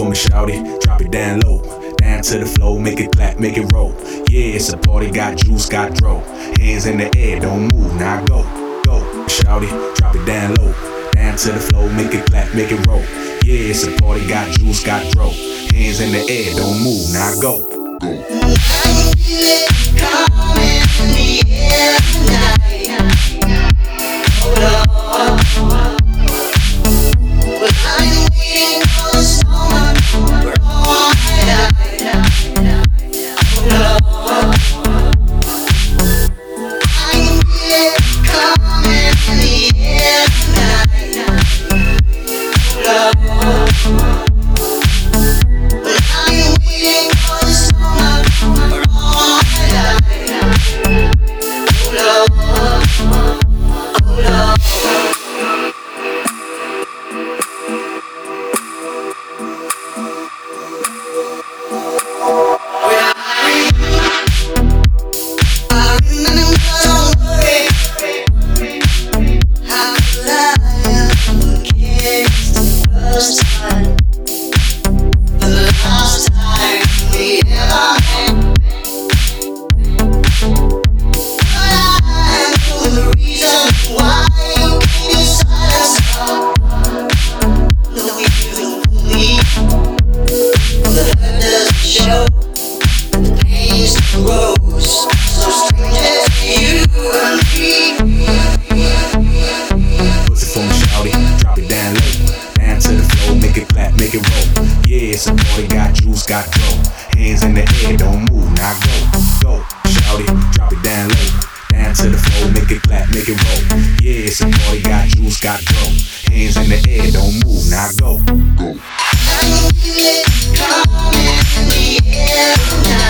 For me, shouty, drop it down low. Down to the flow, make it clap, make it roll. Yeah, it's a party, got juice, got dro. Hands in the air, don't move, now go, go. Shouty, drop it down low. Down to the flow, make it clap, make it roll. Yeah, it's a party, got juice, got dro. Hands in the air, don't move, now go. go. so strange you and me. Me, shouty, drop it down low, down to the floor, make it clap, make it roll. Yeah, it's a party, got juice, got flow. Hands in the air, don't move, now go, go, shouty, drop it down low. Down to the floor, make it clap, make it roll. Yeah, it's a party, got juice, got flow. Hands in the air, don't move, now go, go. I it, in the air.